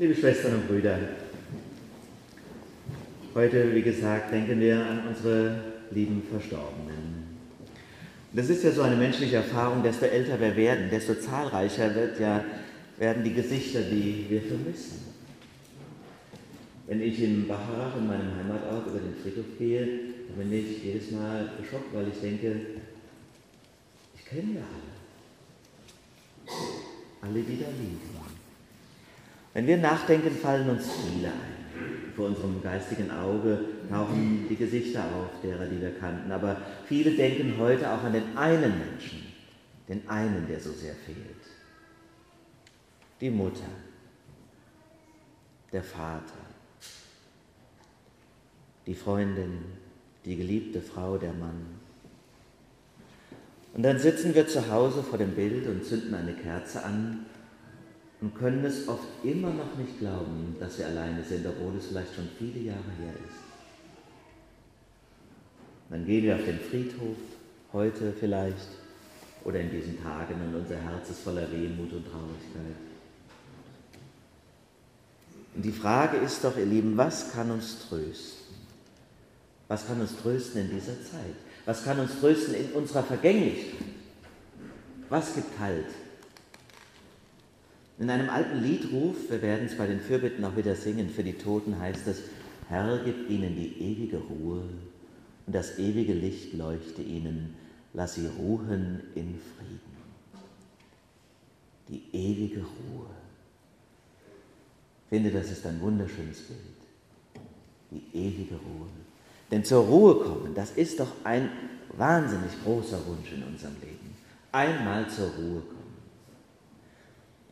Liebe Schwestern und Brüder, heute, wie gesagt, denken wir an unsere lieben Verstorbenen. Das ist ja so eine menschliche Erfahrung, desto älter wir werden, desto zahlreicher wird ja, werden die Gesichter, die wir vermissen. Wenn ich in Bacharach, in meinem Heimatort, über den Friedhof gehe, dann bin ich jedes Mal geschockt, weil ich denke, ich kenne ja alle. Alle, die da liegen. Wenn wir nachdenken, fallen uns viele ein. Vor unserem geistigen Auge tauchen die Gesichter auf, derer, die wir kannten. Aber viele denken heute auch an den einen Menschen, den einen, der so sehr fehlt. Die Mutter, der Vater, die Freundin, die geliebte Frau, der Mann. Und dann sitzen wir zu Hause vor dem Bild und zünden eine Kerze an und können es oft immer noch nicht glauben, dass wir alleine sind, obwohl es vielleicht schon viele Jahre her ist. Dann gehen wir auf den Friedhof, heute vielleicht, oder in diesen Tagen, und unser Herz ist voller Wehmut und Traurigkeit. Und die Frage ist doch, ihr Lieben, was kann uns trösten? Was kann uns trösten in dieser Zeit? Was kann uns trösten in unserer Vergänglichkeit? Was gibt Halt? In einem alten Liedruf, wir werden es bei den Fürbitten auch wieder singen, für die Toten heißt es, Herr, gib ihnen die ewige Ruhe und das ewige Licht leuchte ihnen, lass sie ruhen in Frieden. Die ewige Ruhe. Ich finde, das ist ein wunderschönes Bild. Die ewige Ruhe. Denn zur Ruhe kommen, das ist doch ein wahnsinnig großer Wunsch in unserem Leben. Einmal zur Ruhe kommen.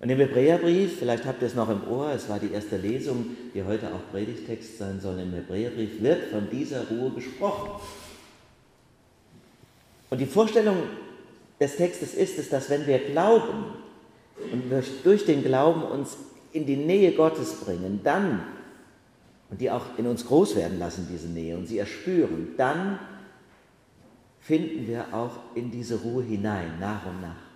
Und im Hebräerbrief, vielleicht habt ihr es noch im Ohr, es war die erste Lesung, die heute auch Predigtext sein soll, im Hebräerbrief wird von dieser Ruhe gesprochen. Und die Vorstellung des Textes ist es, dass wenn wir glauben und durch den Glauben uns in die Nähe Gottes bringen, dann, und die auch in uns groß werden lassen, diese Nähe, und sie erspüren, dann finden wir auch in diese Ruhe hinein, nach und nach.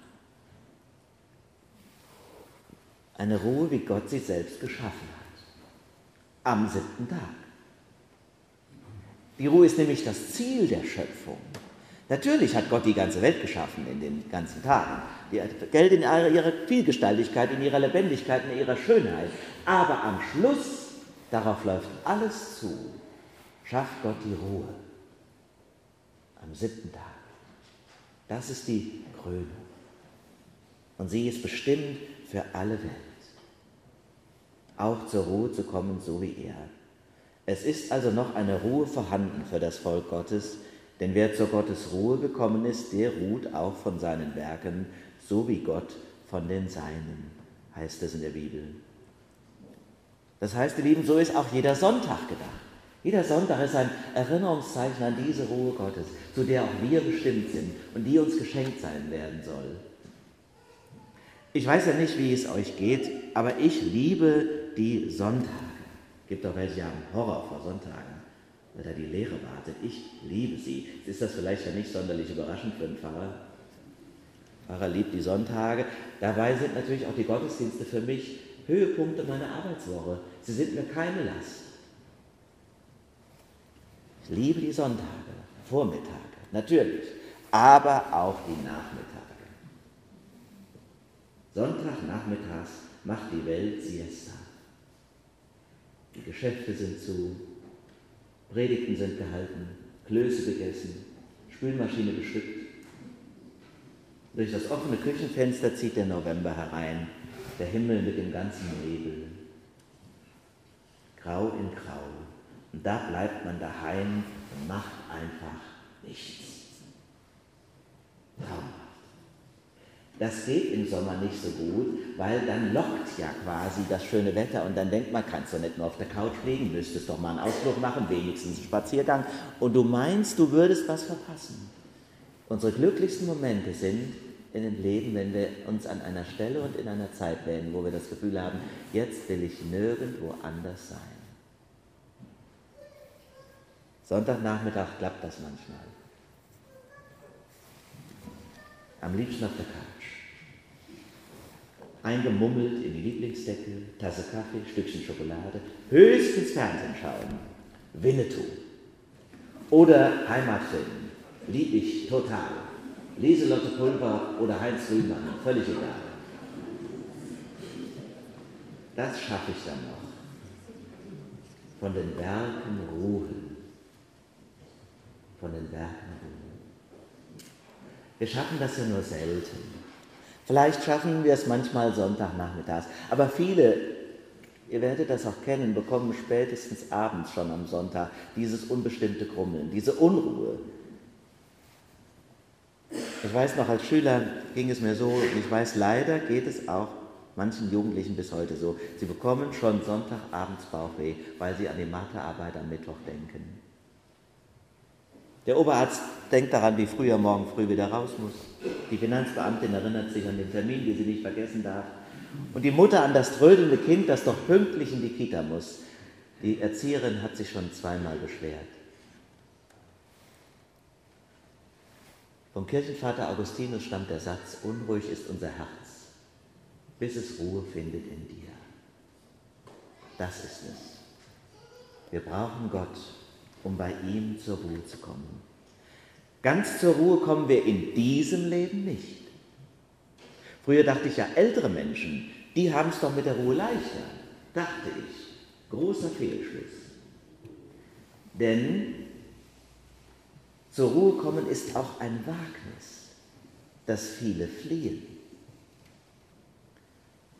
Eine Ruhe, wie Gott sie selbst geschaffen hat. Am siebten Tag. Die Ruhe ist nämlich das Ziel der Schöpfung. Natürlich hat Gott die ganze Welt geschaffen in den ganzen Tagen. Die Geld in ihrer Vielgestaltigkeit, in ihrer Lebendigkeit, in ihrer Schönheit. Aber am Schluss, darauf läuft alles zu, schafft Gott die Ruhe. Am siebten Tag. Das ist die Krönung. Und sie ist bestimmt für alle Welt. Auch zur Ruhe zu kommen, so wie er. Es ist also noch eine Ruhe vorhanden für das Volk Gottes, denn wer zur Gottes Ruhe gekommen ist, der ruht auch von seinen Werken, so wie Gott von den Seinen, heißt es in der Bibel. Das heißt, ihr Lieben, so ist auch jeder Sonntag gedacht. Jeder Sonntag ist ein Erinnerungszeichen an diese Ruhe Gottes, zu der auch wir bestimmt sind und die uns geschenkt sein werden soll. Ich weiß ja nicht, wie es euch geht, aber ich liebe die Sonntage. Gibt auch welche, die haben Horror vor Sonntagen, weil da die Lehre wartet. Ich liebe sie. Ist das vielleicht ja nicht sonderlich überraschend für einen Pfarrer? Pfarrer liebt die Sonntage. Dabei sind natürlich auch die Gottesdienste für mich Höhepunkte meiner Arbeitswoche. Sie sind mir keine Last. Ich liebe die Sonntage, Vormittage, natürlich, aber auch die Nachmittage. Sonntagnachmittags macht die Welt Siesta. Die Geschäfte sind zu, Predigten sind gehalten, Klöße gegessen, Spülmaschine bestückt. Durch das offene Küchenfenster zieht der November herein, der Himmel mit dem ganzen Nebel. Grau in Grau. Und da bleibt man daheim und macht einfach nichts. Traumhaft. Das geht im Sommer nicht so gut, weil dann lockt ja quasi das schöne Wetter und dann denkt man, kannst du nicht nur auf der Couch liegen, müsstest doch mal einen Ausflug machen, wenigstens einen Spaziergang und du meinst, du würdest was verpassen. Unsere glücklichsten Momente sind in dem Leben, wenn wir uns an einer Stelle und in einer Zeit wählen, wo wir das Gefühl haben, jetzt will ich nirgendwo anders sein. Sonntagnachmittag klappt das manchmal. Am liebsten auf der Couch. Eingemummelt in die Lieblingsdecke, Tasse Kaffee, Stückchen Schokolade, höchstens Fernsehen schauen. Winnetou. Oder Heimatfilm. Lieb ich total. Lieselotte Pulver oder Heinz Rühmann, völlig egal. Das schaffe ich dann noch. Von den Werken ruhen. Von den Werken ruhen. Wir schaffen das ja nur selten. Vielleicht schaffen wir es manchmal Sonntagnachmittags, aber viele, ihr werdet das auch kennen, bekommen spätestens abends schon am Sonntag dieses unbestimmte Krummeln, diese Unruhe. Ich weiß noch, als Schüler ging es mir so, und ich weiß, leider geht es auch manchen Jugendlichen bis heute so. Sie bekommen schon Sonntagabends Bauchweh, weil sie an die Mathearbeit am Mittwoch denken. Der Oberarzt denkt daran, wie früh er morgen früh wieder raus muss. Die Finanzbeamtin erinnert sich an den Termin, den sie nicht vergessen darf. Und die Mutter an das trödelnde Kind, das doch pünktlich in die Kita muss. Die Erzieherin hat sich schon zweimal beschwert. Vom Kirchenvater Augustinus stammt der Satz, unruhig ist unser Herz, bis es Ruhe findet in dir. Das ist es. Wir brauchen Gott um bei ihm zur Ruhe zu kommen. Ganz zur Ruhe kommen wir in diesem Leben nicht. Früher dachte ich ja, ältere Menschen, die haben es doch mit der Ruhe leichter, dachte ich. Großer Fehlschluss. Denn zur Ruhe kommen ist auch ein Wagnis, das viele fliehen.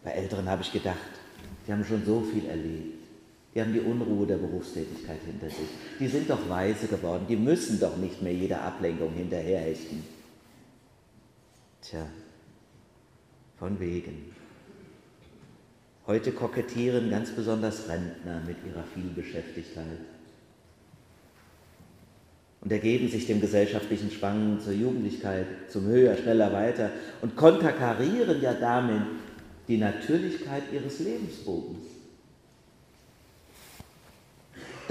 Bei Älteren habe ich gedacht, die haben schon so viel erlebt. Die haben die Unruhe der Berufstätigkeit hinter sich. Die sind doch weise geworden. Die müssen doch nicht mehr jeder Ablenkung hinterherhechten. Tja, von wegen. Heute kokettieren ganz besonders Rentner mit ihrer Vielbeschäftigkeit und ergeben sich dem gesellschaftlichen Schwang zur Jugendlichkeit, zum Höher, Schneller, Weiter und konterkarieren ja damit die Natürlichkeit ihres Lebensbogens.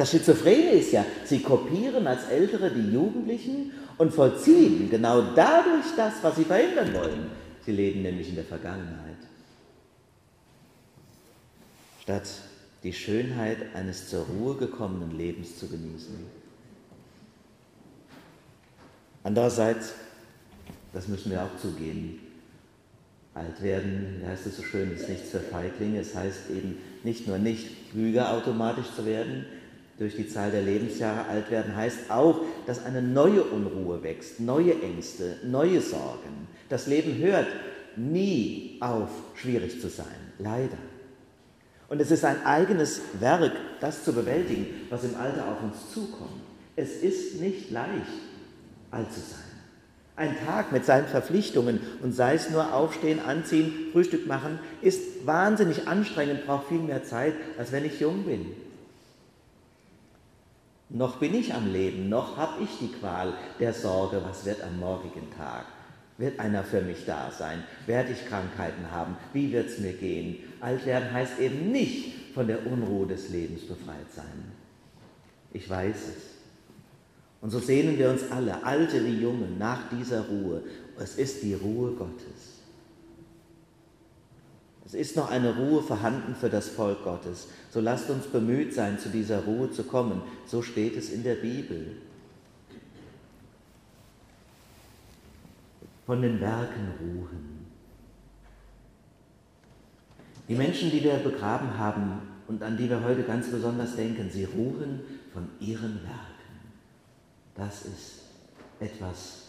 Das Schizophrene ist ja, sie kopieren als Ältere die Jugendlichen und vollziehen genau dadurch das, was sie verhindern wollen. Sie leben nämlich in der Vergangenheit. Statt die Schönheit eines zur Ruhe gekommenen Lebens zu genießen. Andererseits, das müssen wir auch zugeben, alt werden, wie heißt es so schön, ist nichts für Feiglinge. Es heißt eben nicht nur nicht klüger automatisch zu werden, durch die Zahl der Lebensjahre alt werden, heißt auch, dass eine neue Unruhe wächst, neue Ängste, neue Sorgen. Das Leben hört nie auf, schwierig zu sein, leider. Und es ist ein eigenes Werk, das zu bewältigen, was im Alter auf uns zukommt. Es ist nicht leicht, alt zu sein. Ein Tag mit seinen Verpflichtungen und sei es nur aufstehen, anziehen, Frühstück machen, ist wahnsinnig anstrengend, braucht viel mehr Zeit, als wenn ich jung bin. Noch bin ich am Leben, noch habe ich die Qual der Sorge, was wird am morgigen Tag? Wird einer für mich da sein? Werde ich Krankheiten haben? Wie wird es mir gehen? Alt werden heißt eben nicht von der Unruhe des Lebens befreit sein. Ich weiß es. Und so sehnen wir uns alle, Alte wie Junge, nach dieser Ruhe. Es ist die Ruhe Gottes. Es ist noch eine Ruhe vorhanden für das Volk Gottes. So lasst uns bemüht sein, zu dieser Ruhe zu kommen. So steht es in der Bibel. Von den Werken ruhen. Die Menschen, die wir begraben haben und an die wir heute ganz besonders denken, sie ruhen von ihren Werken. Das ist etwas,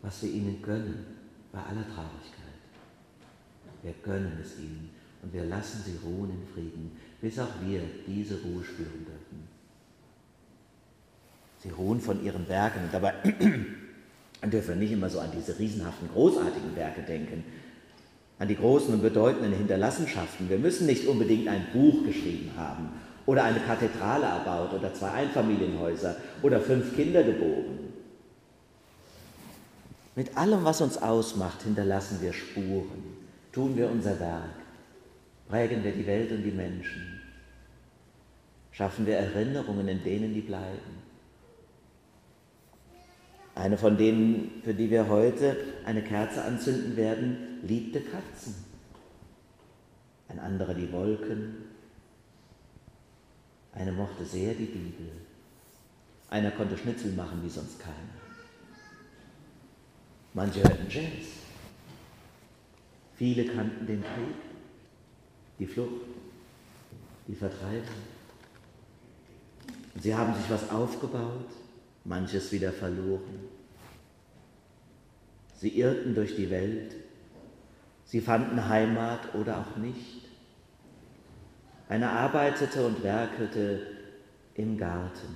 was wir ihnen gönnen bei aller Traurigkeit. Wir gönnen es ihnen und wir lassen sie ruhen in Frieden, bis auch wir diese Ruhe spüren dürfen. Sie ruhen von ihren Werken und dabei dürfen wir nicht immer so an diese riesenhaften, großartigen Werke denken, an die großen und bedeutenden Hinterlassenschaften. Wir müssen nicht unbedingt ein Buch geschrieben haben oder eine Kathedrale erbaut oder zwei Einfamilienhäuser oder fünf Kinder geboren. Mit allem, was uns ausmacht, hinterlassen wir Spuren tun wir unser Werk, prägen wir die Welt und die Menschen, schaffen wir Erinnerungen, in denen die bleiben. Eine von denen, für die wir heute eine Kerze anzünden werden, liebte Katzen. ein anderer die Wolken, eine mochte sehr die Bibel, einer konnte Schnitzel machen wie sonst keiner. Manche hörten Jazz, viele kannten den Krieg, die Flucht, die Vertreibung. Sie haben sich was aufgebaut, manches wieder verloren. Sie irrten durch die Welt, sie fanden Heimat oder auch nicht. Einer arbeitete und werkelte im Garten,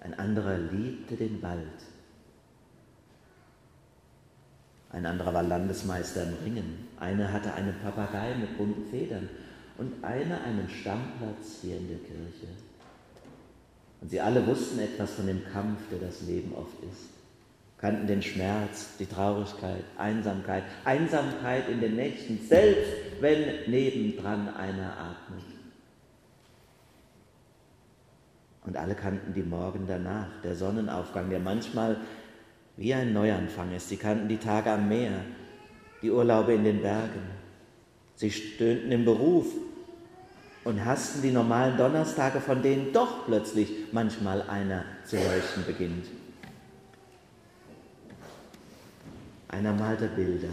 ein anderer liebte den Wald, ein anderer war Landesmeister im Ringen, einer hatte einen Papagei mit bunten Federn und einer einen Stammplatz hier in der Kirche. Und sie alle wussten etwas von dem Kampf, der das Leben oft ist, kannten den Schmerz, die Traurigkeit, Einsamkeit, Einsamkeit in den Nächten, selbst wenn nebendran einer atmet. Und alle kannten die Morgen danach, der Sonnenaufgang, der manchmal wie ein Neuanfang ist. Sie kannten die Tage am Meer, die Urlaube in den Bergen. Sie stöhnten im Beruf, und hassten die normalen Donnerstage, von denen doch plötzlich manchmal einer zu leuchten beginnt. Einer malte Bilder,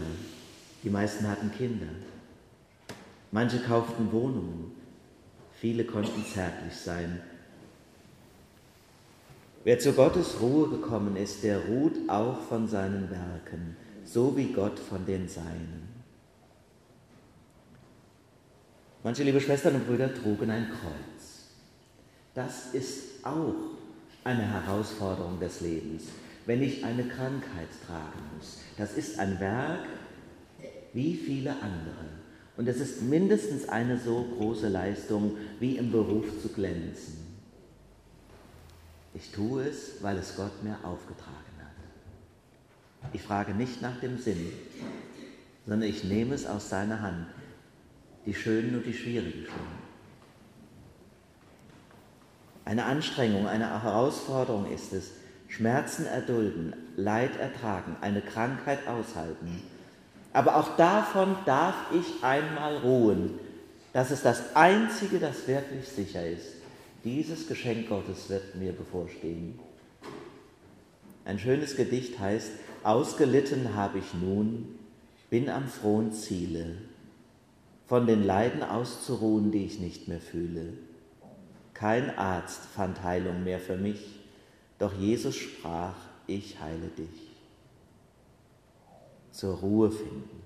die meisten hatten Kinder. Manche kauften Wohnungen, viele konnten zärtlich sein. Wer zu Gottes Ruhe gekommen ist, der ruht auch von seinen Werken, so wie Gott von den Seinen. Manche liebe Schwestern und Brüder trugen ein Kreuz. Das ist auch eine Herausforderung des Lebens, wenn ich eine Krankheit tragen muss. Das ist ein Werk wie viele andere. Und es ist mindestens eine so große Leistung, wie im Beruf zu glänzen. Ich tue es, weil es Gott mir aufgetragen hat. Ich frage nicht nach dem Sinn, sondern ich nehme es aus seiner Hand die schönen und die schwierigen Stunden. Eine Anstrengung, eine Herausforderung ist es, Schmerzen erdulden, Leid ertragen, eine Krankheit aushalten. Aber auch davon darf ich einmal ruhen. Das ist das Einzige, das wirklich sicher ist. Dieses Geschenk Gottes wird mir bevorstehen. Ein schönes Gedicht heißt, Ausgelitten habe ich nun, bin am frohen Ziele von den Leiden auszuruhen, die ich nicht mehr fühle. Kein Arzt fand Heilung mehr für mich, doch Jesus sprach, ich heile dich. Zur Ruhe finden,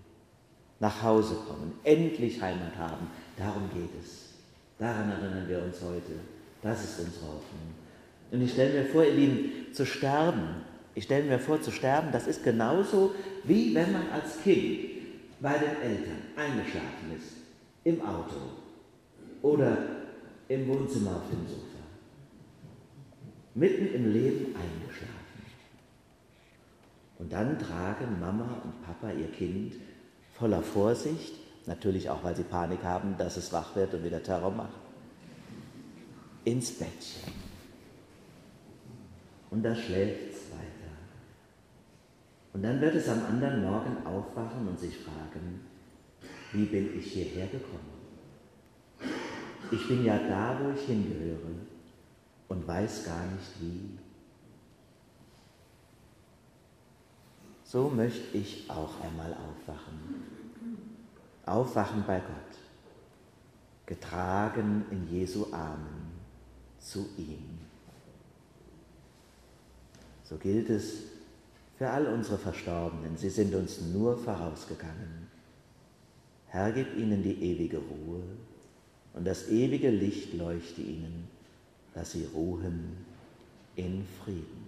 nach Hause kommen, endlich Heimat haben, darum geht es. Daran erinnern wir uns heute. Das ist unsere Hoffnung. Und ich stelle mir vor, ihr Lieben, zu sterben, ich stelle mir vor, zu sterben, das ist genauso wie wenn man als Kind bei den Eltern eingeschlafen ist im Auto oder im Wohnzimmer auf dem Sofa. Mitten im Leben eingeschlafen. Und dann tragen Mama und Papa ihr Kind voller Vorsicht, natürlich auch, weil sie Panik haben, dass es wach wird und wieder Terror macht, ins Bettchen. Und da schläft es weiter. Und dann wird es am anderen Morgen aufwachen und sich fragen, wie bin ich hierher gekommen? Ich bin ja da, wo ich hingehöre und weiß gar nicht wie. So möchte ich auch einmal aufwachen. Aufwachen bei Gott, getragen in Jesu Armen zu ihm. So gilt es für all unsere Verstorbenen. Sie sind uns nur vorausgegangen. Herr, gib ihnen die ewige Ruhe und das ewige Licht leuchte ihnen, dass sie ruhen in Frieden.